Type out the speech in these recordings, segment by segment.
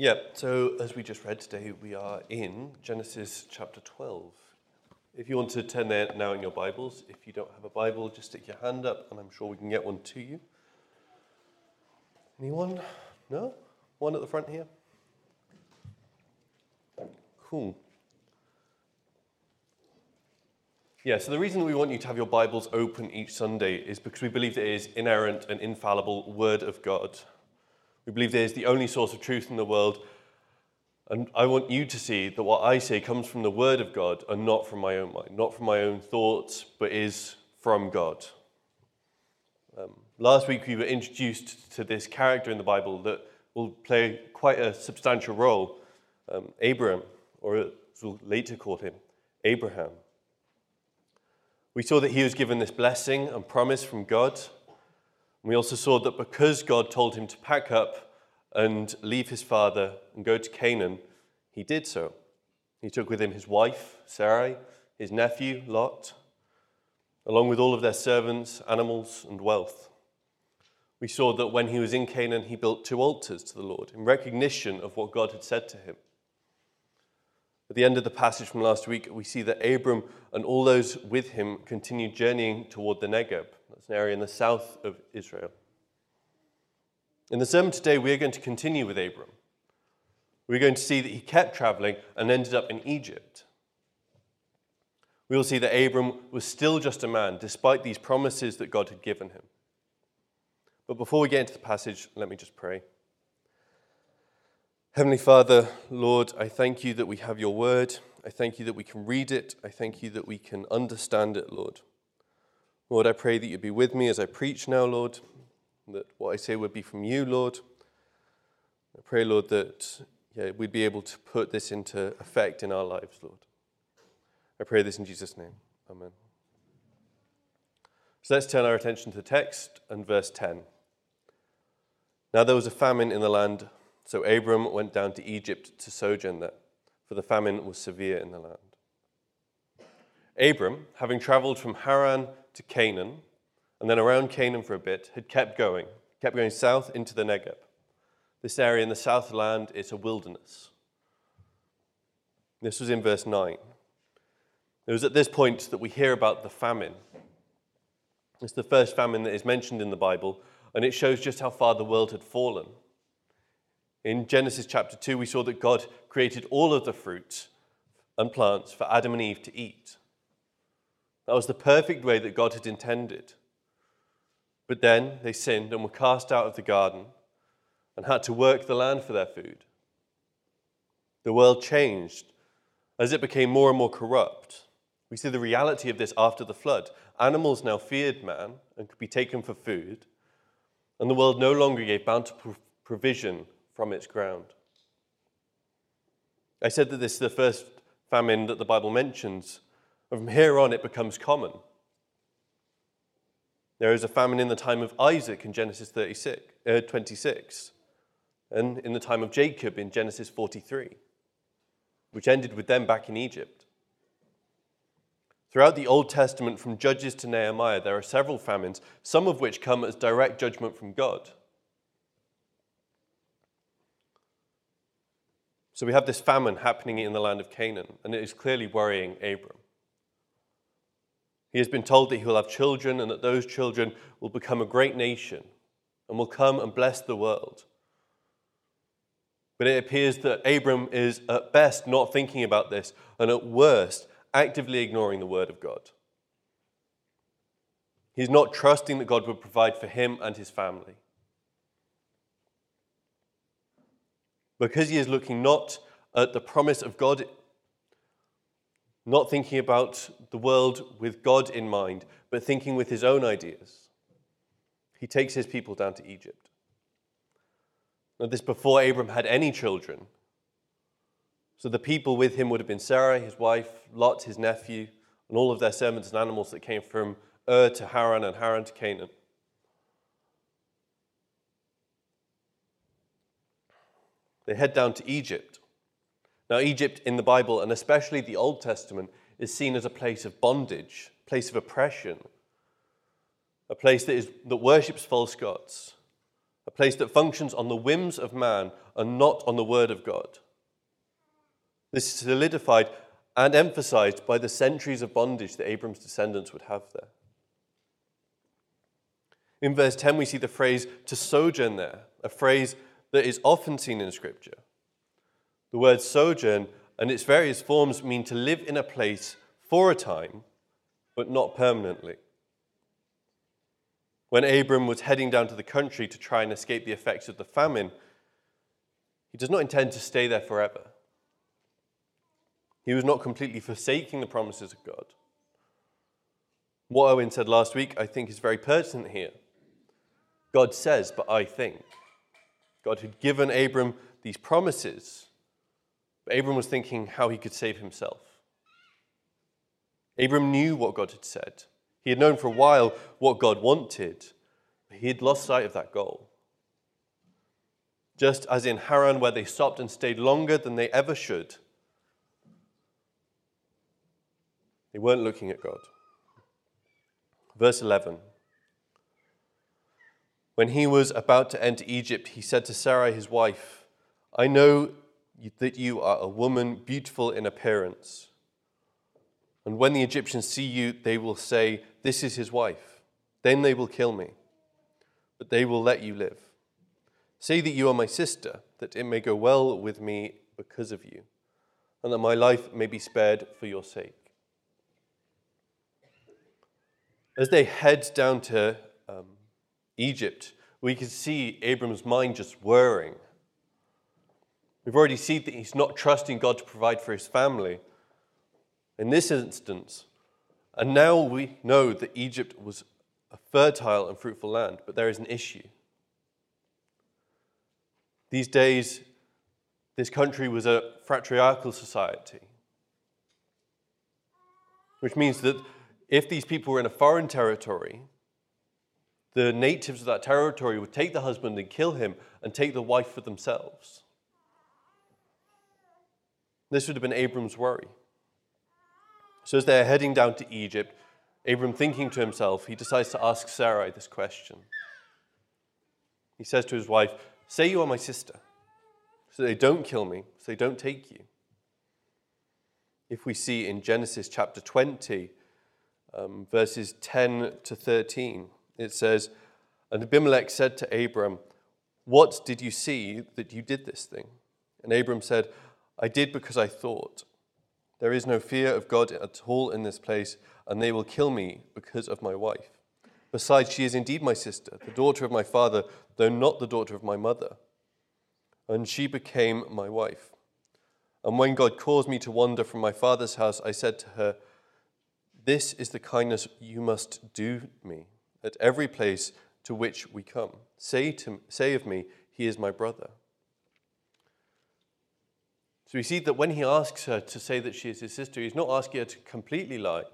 Yeah, so as we just read today, we are in Genesis chapter 12. If you want to turn there now in your Bibles, if you don't have a Bible, just stick your hand up and I'm sure we can get one to you. Anyone? No? One at the front here? Cool. Yeah, so the reason we want you to have your Bibles open each Sunday is because we believe it is inerrant and infallible Word of God. We believe there is the only source of truth in the world. And I want you to see that what I say comes from the Word of God and not from my own mind, not from my own thoughts, but is from God. Um, last week we were introduced to this character in the Bible that will play quite a substantial role um, Abram, or as we'll later call him, Abraham. We saw that he was given this blessing and promise from God. We also saw that because God told him to pack up and leave his father and go to Canaan, he did so. He took with him his wife, Sarai, his nephew, Lot, along with all of their servants, animals, and wealth. We saw that when he was in Canaan, he built two altars to the Lord in recognition of what God had said to him. At the end of the passage from last week, we see that Abram and all those with him continued journeying toward the Negev. That's an area in the south of Israel. In the sermon today, we are going to continue with Abram. We're going to see that he kept traveling and ended up in Egypt. We will see that Abram was still just a man, despite these promises that God had given him. But before we get into the passage, let me just pray. Heavenly Father, Lord, I thank you that we have your word. I thank you that we can read it. I thank you that we can understand it, Lord. Lord, I pray that you be with me as I preach now, Lord, that what I say would be from you, Lord. I pray, Lord, that yeah, we'd be able to put this into effect in our lives, Lord. I pray this in Jesus' name. Amen. So let's turn our attention to the text and verse 10. Now there was a famine in the land so Abram went down to Egypt to sojourn there, for the famine was severe in the land. Abram, having traveled from Haran to Canaan, and then around Canaan for a bit, had kept going, kept going south into the Negev. This area in the south land is a wilderness. This was in verse 9. It was at this point that we hear about the famine. It's the first famine that is mentioned in the Bible, and it shows just how far the world had fallen. In Genesis chapter 2, we saw that God created all of the fruit and plants for Adam and Eve to eat. That was the perfect way that God had intended. But then they sinned and were cast out of the garden and had to work the land for their food. The world changed as it became more and more corrupt. We see the reality of this after the flood. Animals now feared man and could be taken for food, and the world no longer gave bountiful provision from its ground. I said that this is the first famine that the Bible mentions, from here on it becomes common. There is a famine in the time of Isaac in Genesis 36, uh, 26, and in the time of Jacob in Genesis 43, which ended with them back in Egypt. Throughout the Old Testament, from Judges to Nehemiah, there are several famines, some of which come as direct judgment from God. So we have this famine happening in the land of Canaan, and it is clearly worrying Abram. He has been told that he will have children and that those children will become a great nation and will come and bless the world. But it appears that Abram is at best not thinking about this and at worst actively ignoring the word of God. He's not trusting that God would provide for him and his family. because he is looking not at the promise of God, not thinking about the world with God in mind, but thinking with his own ideas. He takes his people down to Egypt. Now, this before Abram had any children. So the people with him would have been Sarah, his wife, Lot, his nephew, and all of their servants and animals that came from Ur to Haran and Haran to Canaan. They head down to Egypt. Now, Egypt in the Bible, and especially the Old Testament, is seen as a place of bondage, a place of oppression, a place that, is, that worships false gods, a place that functions on the whims of man and not on the word of God. This is solidified and emphasized by the centuries of bondage that Abram's descendants would have there. In verse 10, we see the phrase to sojourn there, a phrase that is often seen in Scripture. The word sojourn and its various forms mean to live in a place for a time, but not permanently. When Abram was heading down to the country to try and escape the effects of the famine, he does not intend to stay there forever. He was not completely forsaking the promises of God. What Owen said last week, I think, is very pertinent here. God says, but I think. God had given Abram these promises, Abram was thinking how he could save himself. Abram knew what God had said. He had known for a while what God wanted, but he had lost sight of that goal. Just as in Haran, where they stopped and stayed longer than they ever should, they weren't looking at God. Verse 11 When he was about to enter Egypt, he said to Sarai, his wife, I know that you are a woman beautiful in appearance. And when the Egyptians see you, they will say, This is his wife. Then they will kill me, but they will let you live. Say that you are my sister, that it may go well with me because of you, and that my life may be spared for your sake. As they head down to um, Egypt, we can see Abram's mind just whirring. We've already seen that he's not trusting God to provide for his family in this instance. And now we know that Egypt was a fertile and fruitful land, but there is an issue. These days, this country was a patriarchal society, which means that if these people were in a foreign territory, the natives of that territory would take the husband and kill him and take the wife for themselves. This would have been Abram's worry. So, as they're heading down to Egypt, Abram, thinking to himself, he decides to ask Sarai this question. He says to his wife, Say you are my sister, so they don't kill me, so they don't take you. If we see in Genesis chapter 20, um, verses 10 to 13, it says, And Abimelech said to Abram, What did you see that you did this thing? And Abram said, I did because I thought. There is no fear of God at all in this place, and they will kill me because of my wife. Besides, she is indeed my sister, the daughter of my father, though not the daughter of my mother. And she became my wife. And when God caused me to wander from my father's house, I said to her, This is the kindness you must do me at every place to which we come. Say, to, say of me, He is my brother. So we see that when he asks her to say that she is his sister, he's not asking her to completely lie,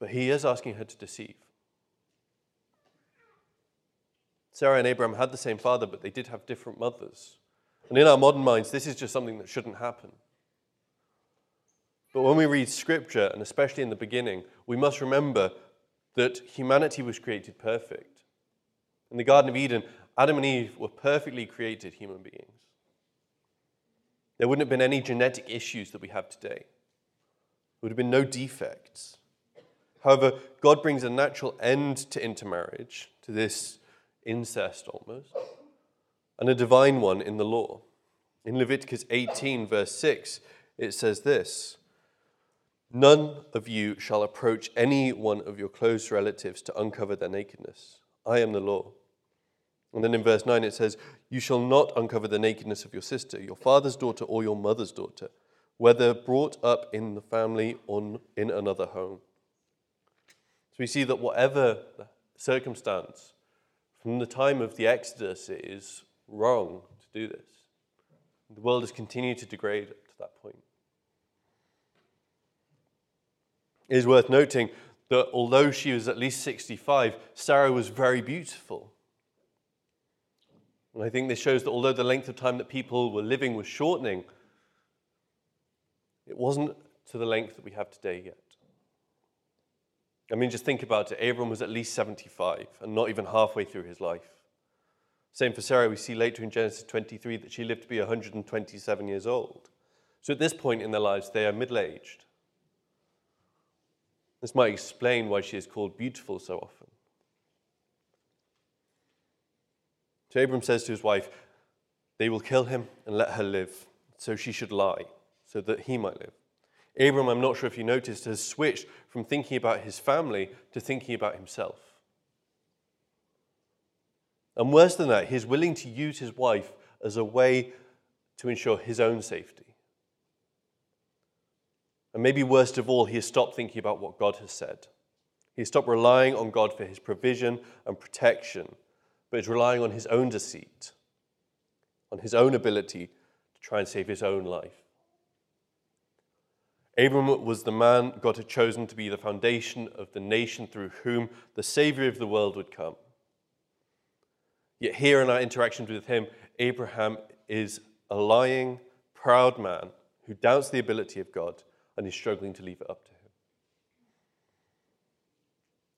but he is asking her to deceive. Sarah and Abraham had the same father, but they did have different mothers. And in our modern minds, this is just something that shouldn't happen. But when we read scripture, and especially in the beginning, we must remember that humanity was created perfect. In the Garden of Eden, Adam and Eve were perfectly created human beings. There wouldn't have been any genetic issues that we have today. There would have been no defects. However, God brings a natural end to intermarriage, to this incest almost, and a divine one in the law. In Leviticus 18, verse 6, it says this None of you shall approach any one of your close relatives to uncover their nakedness. I am the Lord. And then in verse 9 it says, You shall not uncover the nakedness of your sister, your father's daughter, or your mother's daughter, whether brought up in the family or in another home. So we see that whatever circumstance, from the time of the Exodus, it is wrong to do this. The world has continued to degrade up to that point. It is worth noting that although she was at least 65, Sarah was very beautiful. And I think this shows that although the length of time that people were living was shortening, it wasn't to the length that we have today yet. I mean, just think about it. Abram was at least 75 and not even halfway through his life. Same for Sarah. We see later in Genesis 23 that she lived to be 127 years old. So at this point in their lives, they are middle aged. This might explain why she is called beautiful so often. So Abram says to his wife, They will kill him and let her live, so she should lie, so that he might live. Abram, I'm not sure if you noticed, has switched from thinking about his family to thinking about himself. And worse than that, he's willing to use his wife as a way to ensure his own safety. And maybe worst of all, he has stopped thinking about what God has said. He has stopped relying on God for his provision and protection, but is relying on his own deceit, on his own ability to try and save his own life. Abram was the man God had chosen to be the foundation of the nation through whom the Savior of the world would come. Yet, here in our interactions with him, Abraham is a lying, proud man who doubts the ability of God and is struggling to leave it up to him.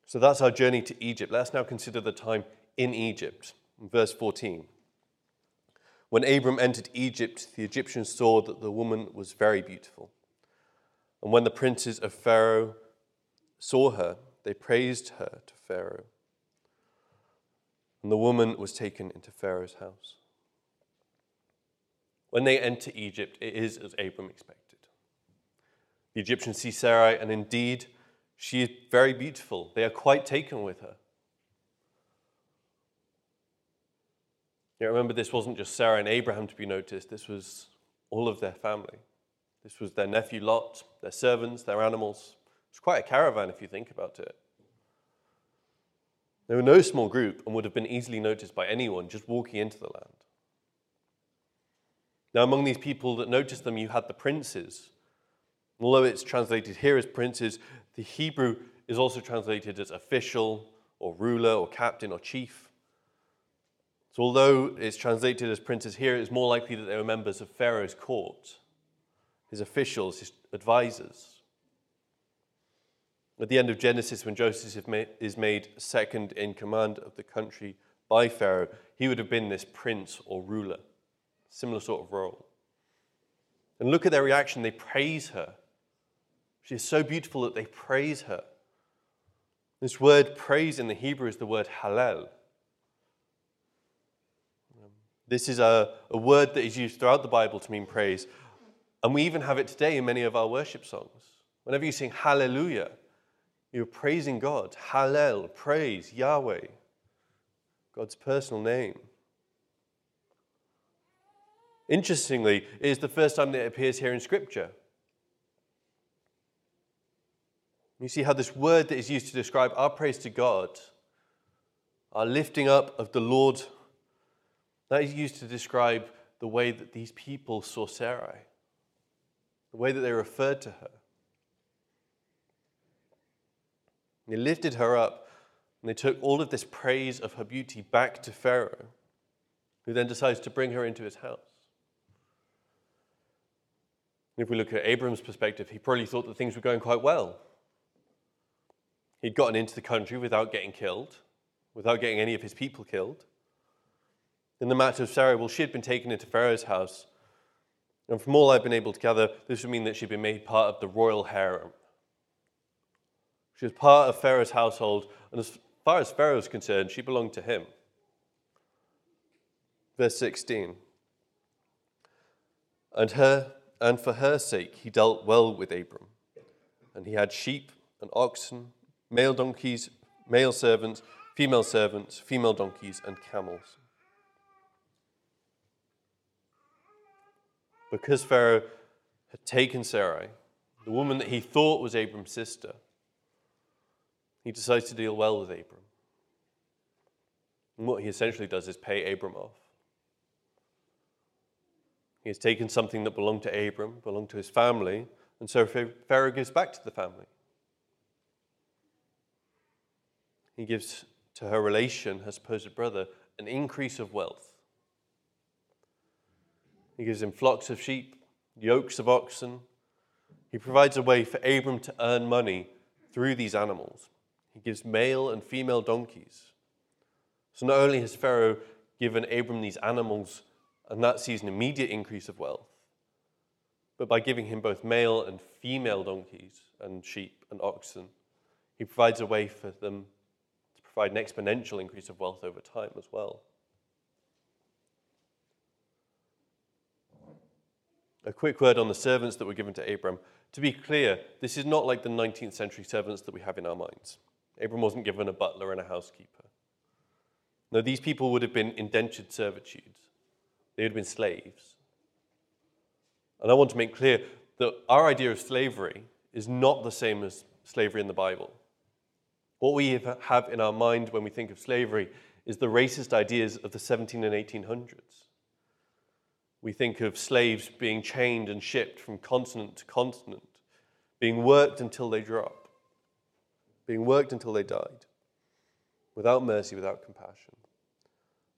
So that's our journey to Egypt. Let's now consider the time in Egypt. Verse 14. When Abram entered Egypt, the Egyptians saw that the woman was very beautiful. And when the princes of Pharaoh saw her, they praised her to Pharaoh. And the woman was taken into Pharaoh's house. When they enter Egypt, it is as Abram expected. The Egyptians see Sarai, and indeed, she is very beautiful. They are quite taken with her. Remember, this wasn't just Sarah and Abraham to be noticed, this was all of their family. This was their nephew Lot, their servants, their animals. It's quite a caravan if you think about it. They were no small group and would have been easily noticed by anyone just walking into the land. Now, among these people that noticed them, you had the princes. Although it's translated here as princes, the Hebrew is also translated as official or ruler or captain or chief. So, although it's translated as princes here, it's more likely that they were members of Pharaoh's court his officials, his advisors. At the end of Genesis, when Joseph is made second in command of the country by Pharaoh, he would have been this prince or ruler, similar sort of role. And look at their reaction. They praise her. She is so beautiful that they praise her. This word praise in the Hebrew is the word hallel. This is a, a word that is used throughout the Bible to mean praise. And we even have it today in many of our worship songs. Whenever you sing hallelujah, you're praising God. Hallel, praise Yahweh, God's personal name. Interestingly, it is the first time that it appears here in Scripture. You see how this word that is used to describe our praise to God, our lifting up of the Lord, that is used to describe the way that these people saw Sarai the way that they referred to her. They lifted her up and they took all of this praise of her beauty back to Pharaoh, who then decides to bring her into his house. If we look at Abram's perspective, he probably thought that things were going quite well. He'd gotten into the country without getting killed, without getting any of his people killed. In the matter of Sarah, well, she had been taken into Pharaoh's house and from all I've been able to gather, this would mean that she'd been made part of the royal harem. She was part of Pharaoh's household, and as far as Pharaoh was concerned, she belonged to him. Verse 16. And her and for her sake he dealt well with Abram. And he had sheep and oxen, male donkeys, male servants, female servants, female donkeys, and camels. Because Pharaoh had taken Sarai, the woman that he thought was Abram's sister, he decides to deal well with Abram. And what he essentially does is pay Abram off. He has taken something that belonged to Abram, belonged to his family, and so Pharaoh gives back to the family. He gives to her relation, her supposed brother, an increase of wealth. He gives him flocks of sheep, yokes of oxen. He provides a way for Abram to earn money through these animals. He gives male and female donkeys. So not only has Pharaoh given Abram these animals, and that sees an immediate increase of wealth. But by giving him both male and female donkeys and sheep and oxen, he provides a way for them to provide an exponential increase of wealth over time as well. A quick word on the servants that were given to Abram. To be clear, this is not like the 19th century servants that we have in our minds. Abram wasn't given a butler and a housekeeper. No, these people would have been indentured servitude. They would have been slaves. And I want to make clear that our idea of slavery is not the same as slavery in the Bible. What we have in our mind when we think of slavery is the racist ideas of the 17 and 1800s. We think of slaves being chained and shipped from continent to continent, being worked until they drop, being worked until they died, without mercy, without compassion.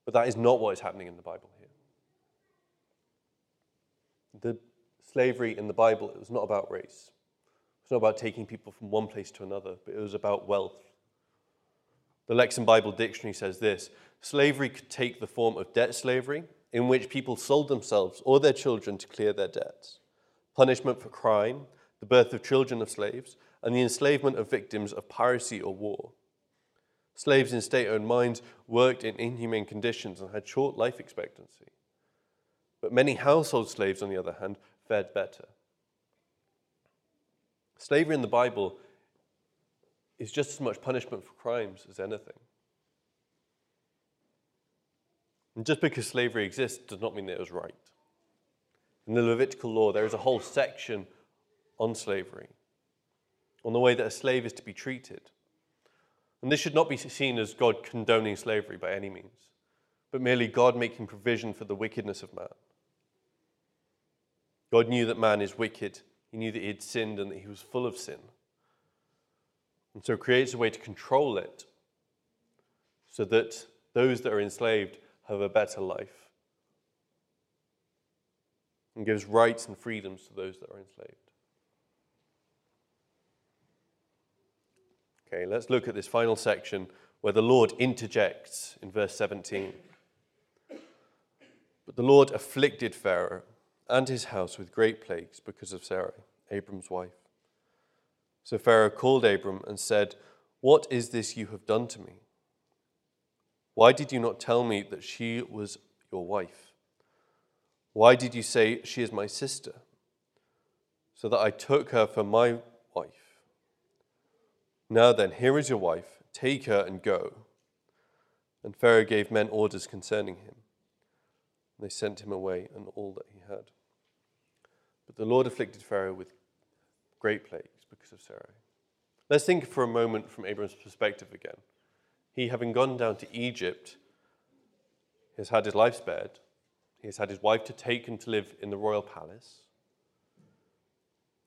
But that is not what is happening in the Bible here. The slavery in the Bible, it was not about race. It was not about taking people from one place to another, but it was about wealth. The Lexham Bible Dictionary says this slavery could take the form of debt slavery in which people sold themselves or their children to clear their debts, punishment for crime, the birth of children of slaves, and the enslavement of victims of piracy or war. Slaves in state owned mines worked in inhumane conditions and had short life expectancy. But many household slaves, on the other hand, fared better. Slavery in the Bible is just as much punishment for crimes as anything. And just because slavery exists does not mean that it was right. In the Levitical law, there is a whole section on slavery, on the way that a slave is to be treated. And this should not be seen as God condoning slavery by any means, but merely God making provision for the wickedness of man. God knew that man is wicked, he knew that he had sinned and that he was full of sin. And so creates a way to control it so that those that are enslaved have a better life and gives rights and freedoms to those that are enslaved. Okay, let's look at this final section where the Lord interjects in verse 17. But the Lord afflicted Pharaoh and his house with great plagues because of Sarai, Abram's wife. So Pharaoh called Abram and said, What is this you have done to me? Why did you not tell me that she was your wife? Why did you say, She is my sister? So that I took her for my wife. Now then, here is your wife. Take her and go. And Pharaoh gave men orders concerning him. They sent him away and all that he had. But the Lord afflicted Pharaoh with great plagues because of Sarai. Let's think for a moment from Abram's perspective again he, having gone down to Egypt, has had his life spared. He has had his wife to take and to live in the royal palace,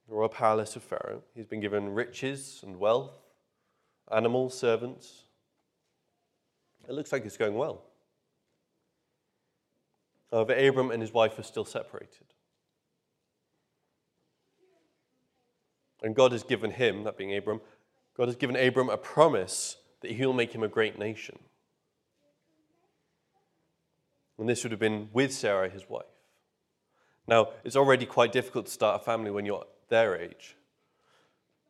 the royal palace of Pharaoh. He's been given riches and wealth, animals, servants. It looks like it's going well. However, Abram and his wife are still separated. And God has given him, that being Abram, God has given Abram a promise that he'll make him a great nation. And this would have been with Sarah, his wife. Now, it's already quite difficult to start a family when you're their age.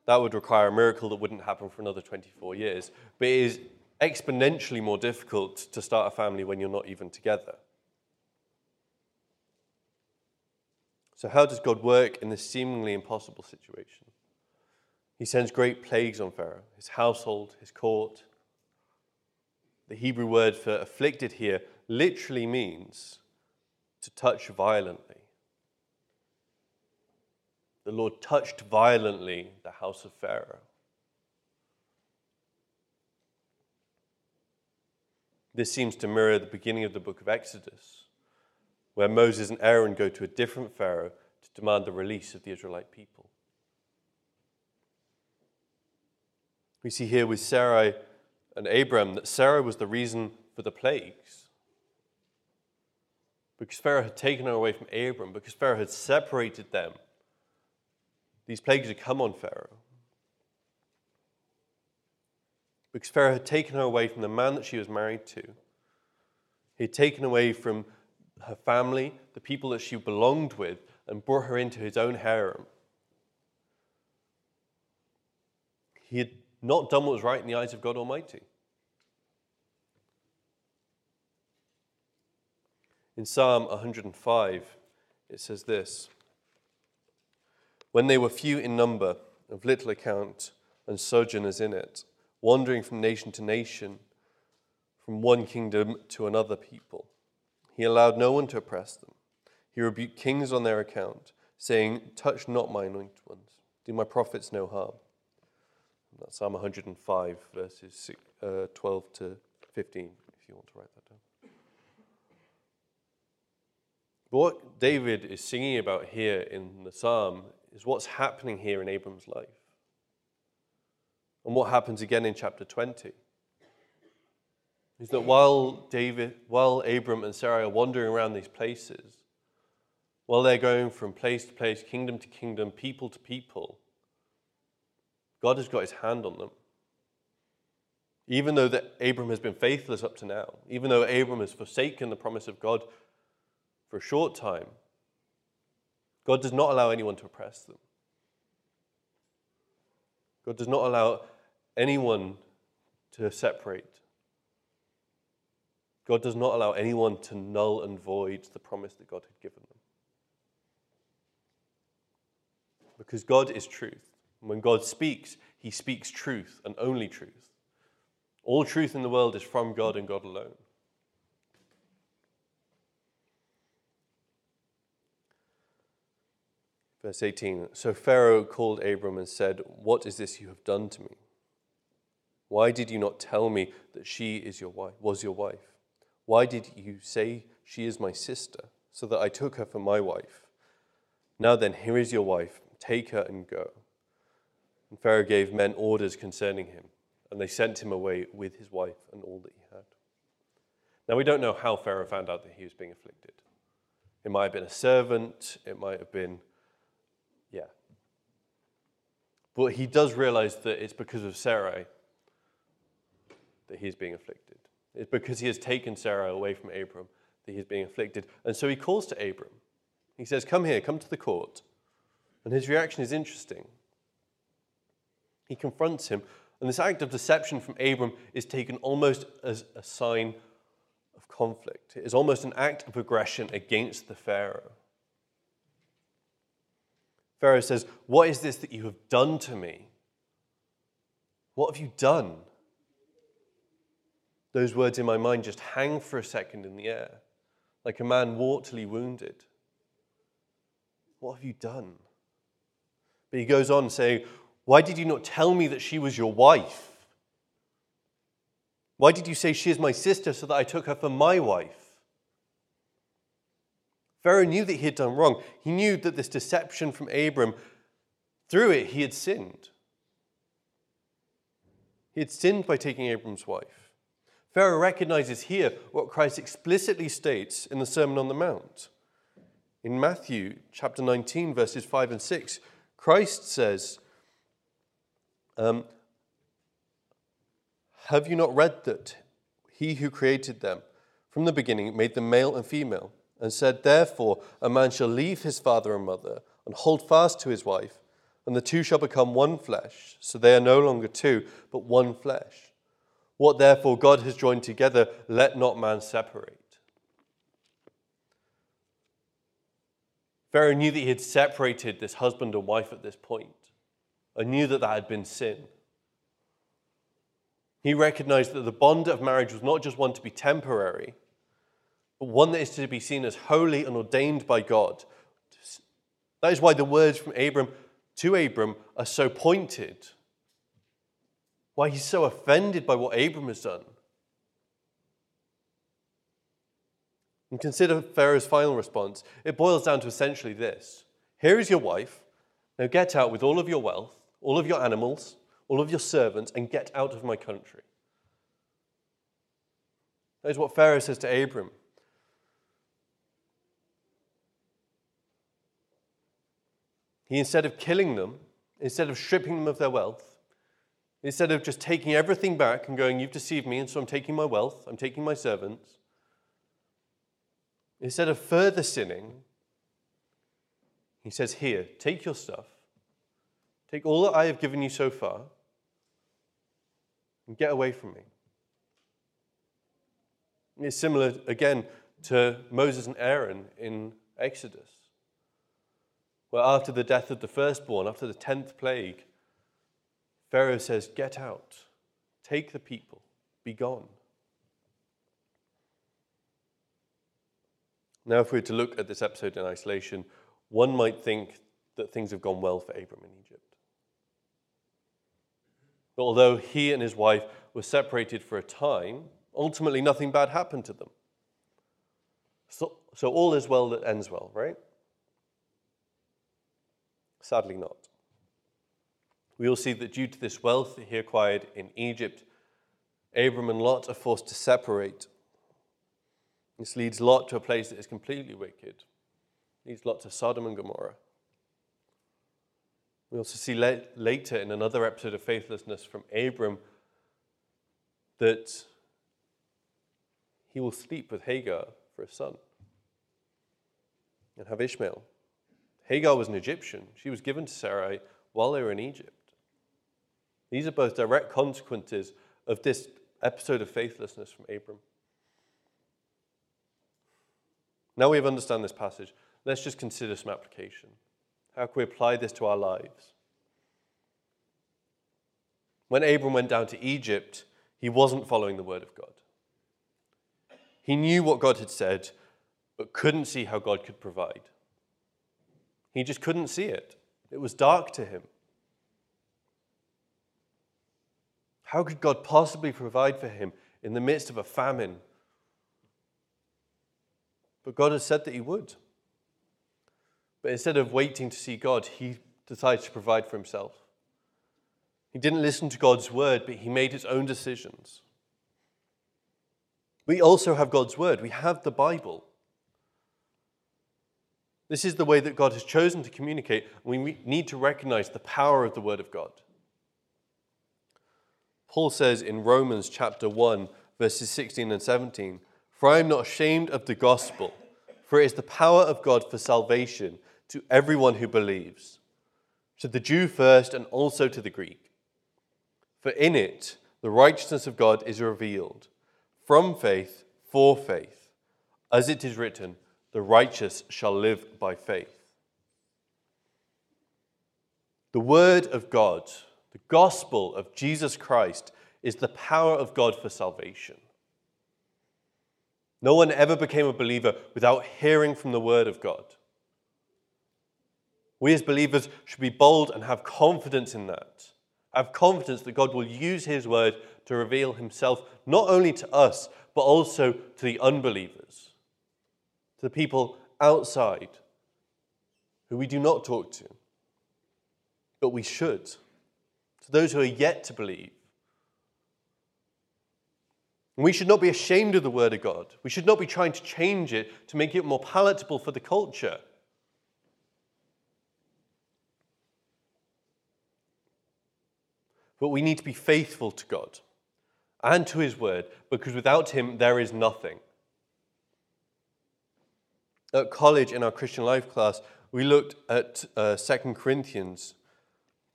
That would require a miracle that wouldn't happen for another 24 years. But it is exponentially more difficult to start a family when you're not even together. So, how does God work in this seemingly impossible situation? He sends great plagues on Pharaoh, his household, his court. The Hebrew word for afflicted here literally means to touch violently. The Lord touched violently the house of Pharaoh. This seems to mirror the beginning of the book of Exodus, where Moses and Aaron go to a different Pharaoh to demand the release of the Israelite people. We see here with Sarai and Abram that Sarah was the reason for the plagues. Because Pharaoh had taken her away from Abram, because Pharaoh had separated them, these plagues had come on Pharaoh. Because Pharaoh had taken her away from the man that she was married to, He had taken away from her family, the people that she belonged with, and brought her into his own harem. He had not done what was right in the eyes of God Almighty. In Psalm 105, it says this When they were few in number, of little account, and sojourners in it, wandering from nation to nation, from one kingdom to another people, he allowed no one to oppress them. He rebuked kings on their account, saying, Touch not my anointed ones, do my prophets no harm. That's Psalm 105, verses uh, 12 to 15, if you want to write that down. But what David is singing about here in the psalm is what's happening here in Abram's life. And what happens again in chapter 20 is that while David, while Abram and Sarai are wandering around these places, while they're going from place to place, kingdom to kingdom, people to people, God has got his hand on them. Even though that Abram has been faithless up to now, even though Abram has forsaken the promise of God for a short time, God does not allow anyone to oppress them. God does not allow anyone to separate. God does not allow anyone to null and void the promise that God had given them. Because God is truth. When God speaks, he speaks truth and only truth. All truth in the world is from God and God alone. Verse 18 So Pharaoh called Abram and said, What is this you have done to me? Why did you not tell me that she is your wife, was your wife? Why did you say she is my sister, so that I took her for my wife? Now then, here is your wife. Take her and go. And Pharaoh gave men orders concerning him, and they sent him away with his wife and all that he had. Now, we don't know how Pharaoh found out that he was being afflicted. It might have been a servant, it might have been, yeah. But he does realize that it's because of Sarai that he's being afflicted. It's because he has taken Sarah away from Abram that he's being afflicted. And so he calls to Abram. He says, Come here, come to the court. And his reaction is interesting. He confronts him, and this act of deception from Abram is taken almost as a sign of conflict. It is almost an act of aggression against the Pharaoh. Pharaoh says, What is this that you have done to me? What have you done? Those words in my mind just hang for a second in the air, like a man mortally wounded. What have you done? But he goes on saying, why did you not tell me that she was your wife? Why did you say she is my sister so that I took her for my wife? Pharaoh knew that he had done wrong. He knew that this deception from Abram, through it, he had sinned. He had sinned by taking Abram's wife. Pharaoh recognizes here what Christ explicitly states in the Sermon on the Mount. In Matthew chapter 19, verses 5 and 6, Christ says, um, have you not read that he who created them from the beginning made them male and female, and said, Therefore, a man shall leave his father and mother and hold fast to his wife, and the two shall become one flesh. So they are no longer two, but one flesh. What therefore God has joined together, let not man separate. Pharaoh knew that he had separated this husband and wife at this point. I knew that that had been sin. He recognized that the bond of marriage was not just one to be temporary, but one that is to be seen as holy and ordained by God. That is why the words from Abram to Abram are so pointed. Why he's so offended by what Abram has done. And consider Pharaoh's final response. It boils down to essentially this Here is your wife. Now get out with all of your wealth all of your animals, all of your servants, and get out of my country. That is what Pharaoh says to Abram. He, instead of killing them, instead of stripping them of their wealth, instead of just taking everything back and going, You've deceived me, and so I'm taking my wealth, I'm taking my servants, instead of further sinning, he says, Here, take your stuff, take all that I have given you so far, and get away from me. It's similar, again, to Moses and Aaron in Exodus, where after the death of the firstborn, after the tenth plague, Pharaoh says, Get out, take the people, be gone. Now, if we were to look at this episode in isolation, one might think that things have gone well for Abram in Egypt. But although he and his wife were separated for a time, ultimately nothing bad happened to them. So, so all is well that ends well, right? Sadly, not. We will see that due to this wealth that he acquired in Egypt, Abram and Lot are forced to separate. This leads Lot to a place that is completely wicked, It leads Lot to Sodom and Gomorrah. We also see later in another episode of faithlessness from Abram that he will sleep with Hagar for a son and have Ishmael. Hagar was an Egyptian. She was given to Sarai while they were in Egypt. These are both direct consequences of this episode of faithlessness from Abram. Now we have understand this passage, let's just consider some application. How can we apply this to our lives? When Abram went down to Egypt, he wasn't following the word of God. He knew what God had said, but couldn't see how God could provide. He just couldn't see it. It was dark to him. How could God possibly provide for him in the midst of a famine? But God has said that He would. But instead of waiting to see God, he decided to provide for himself. He didn't listen to God's word, but he made his own decisions. We also have God's word, we have the Bible. This is the way that God has chosen to communicate. We need to recognize the power of the word of God. Paul says in Romans chapter 1, verses 16 and 17 For I am not ashamed of the gospel, for it is the power of God for salvation to everyone who believes, to the Jew first and also to the Greek. For in it the righteousness of God is revealed from faith for faith, as it is written, the righteous shall live by faith. The word of God, the gospel of Jesus Christ, is the power of God for salvation. No one ever became a believer without hearing from the word of God. We as believers should be bold and have confidence in that. Have confidence that God will use His word to reveal Himself not only to us, but also to the unbelievers, to the people outside who we do not talk to, but we should, to those who are yet to believe. We should not be ashamed of the Word of God. We should not be trying to change it to make it more palatable for the culture. But we need to be faithful to God and to His word because without Him, there is nothing. At college, in our Christian life class, we looked at uh, 2 Corinthians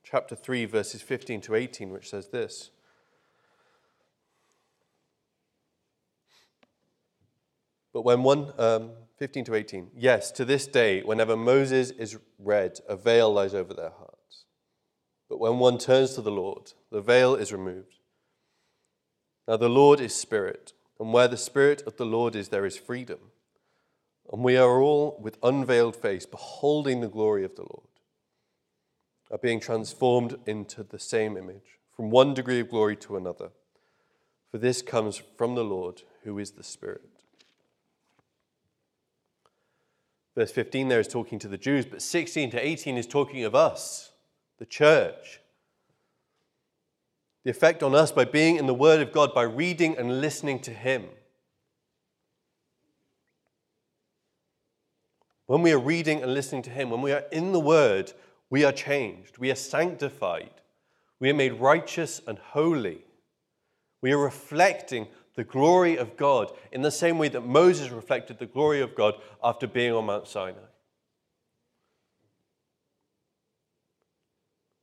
chapter 3, verses 15 to 18, which says this. But when one, um, 15 to 18, yes, to this day, whenever Moses is read, a veil lies over their heart. When one turns to the Lord, the veil is removed. Now, the Lord is Spirit, and where the Spirit of the Lord is, there is freedom. And we are all, with unveiled face, beholding the glory of the Lord, are being transformed into the same image, from one degree of glory to another. For this comes from the Lord, who is the Spirit. Verse 15 there is talking to the Jews, but 16 to 18 is talking of us the church. The effect on us by being in the Word of God, by reading and listening to Him. When we are reading and listening to Him, when we are in the Word, we are changed, we are sanctified, we are made righteous and holy. We are reflecting the glory of God in the same way that Moses reflected the glory of God after being on Mount Sinai.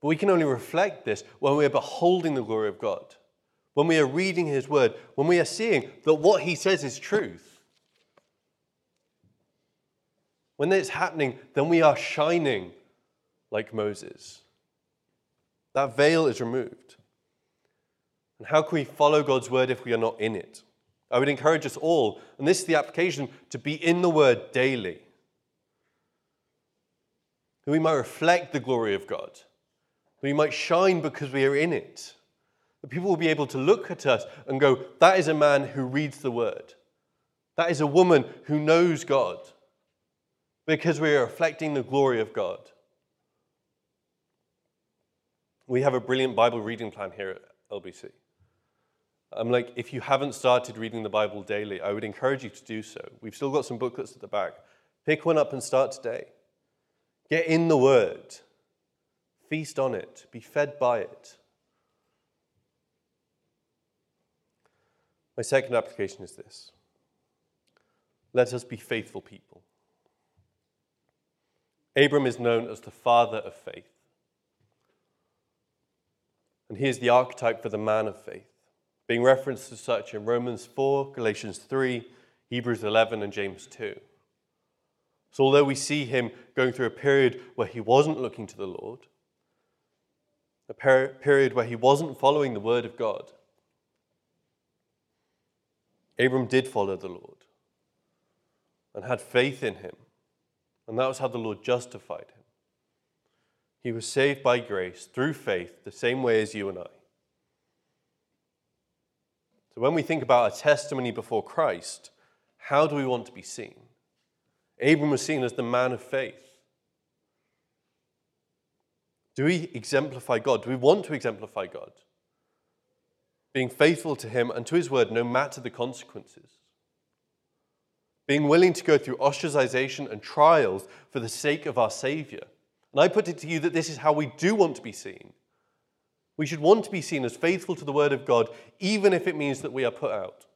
But we can only reflect this when we are beholding the glory of God, when we are reading His word, when we are seeing that what He says is truth. When it's happening, then we are shining like Moses. That veil is removed. And how can we follow God's word if we are not in it? I would encourage us all, and this is the application, to be in the word daily. That we might reflect the glory of God. We might shine because we are in it. That people will be able to look at us and go, that is a man who reads the word. That is a woman who knows God. Because we are reflecting the glory of God. We have a brilliant Bible reading plan here at LBC. I'm like, if you haven't started reading the Bible daily, I would encourage you to do so. We've still got some booklets at the back. Pick one up and start today. Get in the Word, feast on it, be fed by it. My second application is this let us be faithful people. Abram is known as the father of faith. And he is the archetype for the man of faith being referenced as such in Romans 4, Galatians 3, Hebrews 11, and James 2. So, although we see him going through a period where he wasn't looking to the Lord, a per- period where he wasn't following the word of God, Abram did follow the Lord and had faith in him. And that was how the Lord justified him. He was saved by grace through faith, the same way as you and I. So when we think about a testimony before Christ, how do we want to be seen? Abram was seen as the man of faith. Do we exemplify God? Do we want to exemplify God? Being faithful to Him and to His word no matter the consequences. Being willing to go through ostracization and trials for the sake of our Savior. And I put it to you that this is how we do want to be seen. We should want to be seen as faithful to the Word of God, even if it means that we are put out,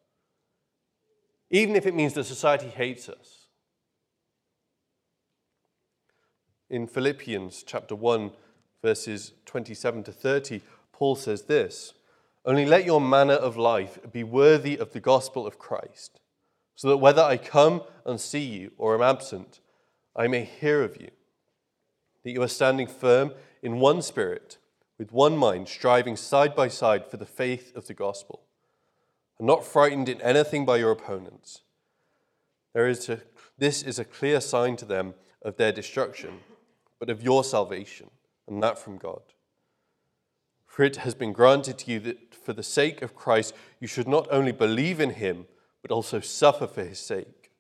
even if it means that society hates us. In Philippians chapter 1, verses 27 to 30, Paul says this Only let your manner of life be worthy of the gospel of Christ, so that whether I come and see you or am absent, I may hear of you, that you are standing firm in one spirit with one mind, striving side by side for the faith of the gospel, and not frightened in anything by your opponents. There is a, this is a clear sign to them of their destruction, but of your salvation, and that from God. For it has been granted to you that for the sake of Christ you should not only believe in him, but also suffer for his sake,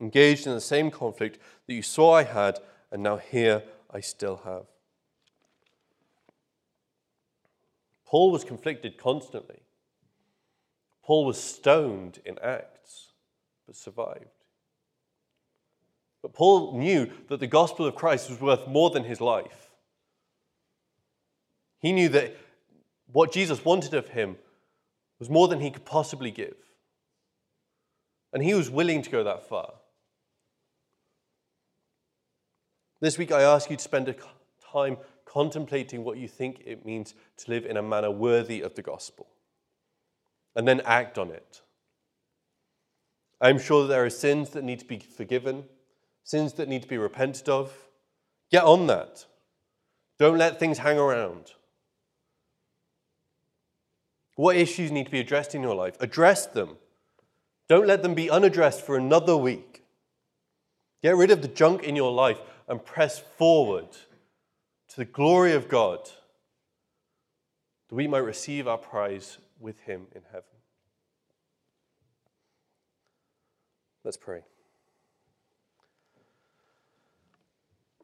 engaged in the same conflict that you saw I had, and now here I still have. Paul was conflicted constantly. Paul was stoned in Acts, but survived. But Paul knew that the gospel of Christ was worth more than his life. He knew that what Jesus wanted of him was more than he could possibly give. And he was willing to go that far. This week, I ask you to spend a time contemplating what you think it means to live in a manner worthy of the gospel, and then act on it. I'm sure that there are sins that need to be forgiven, sins that need to be repented of. Get on that. Don't let things hang around. What issues need to be addressed in your life? Address them. Don't let them be unaddressed for another week. Get rid of the junk in your life and press forward to the glory of God, that we might receive our prize with Him in heaven. Let's pray.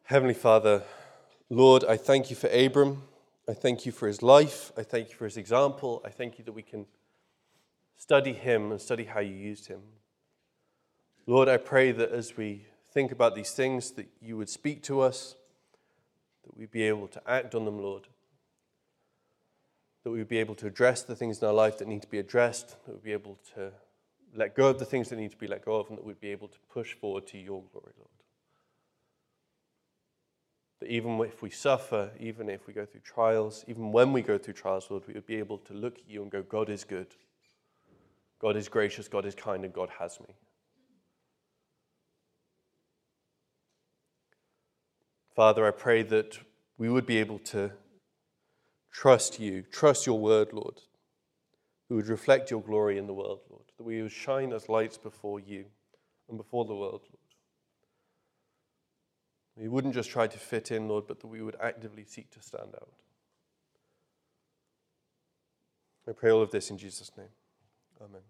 Heavenly Father, Lord, I thank you for Abram. I thank you for his life. I thank you for his example. I thank you that we can study him and study how you used him. Lord, I pray that as we think about these things, that you would speak to us, that we'd be able to act on them, Lord. that we would be able to address the things in our life that need to be addressed, that we'd be able to let go of the things that need to be let go of, and that we'd be able to push forward to your glory, Lord. That even if we suffer, even if we go through trials, even when we go through trials, Lord, we would be able to look at you and go, God is good. God is gracious, God is kind, and God has me. Father, I pray that we would be able to trust you, trust your word, Lord. We would reflect your glory in the world, Lord. That we would shine as lights before you and before the world, Lord. We wouldn't just try to fit in, Lord, but that we would actively seek to stand out. I pray all of this in Jesus' name. Amen.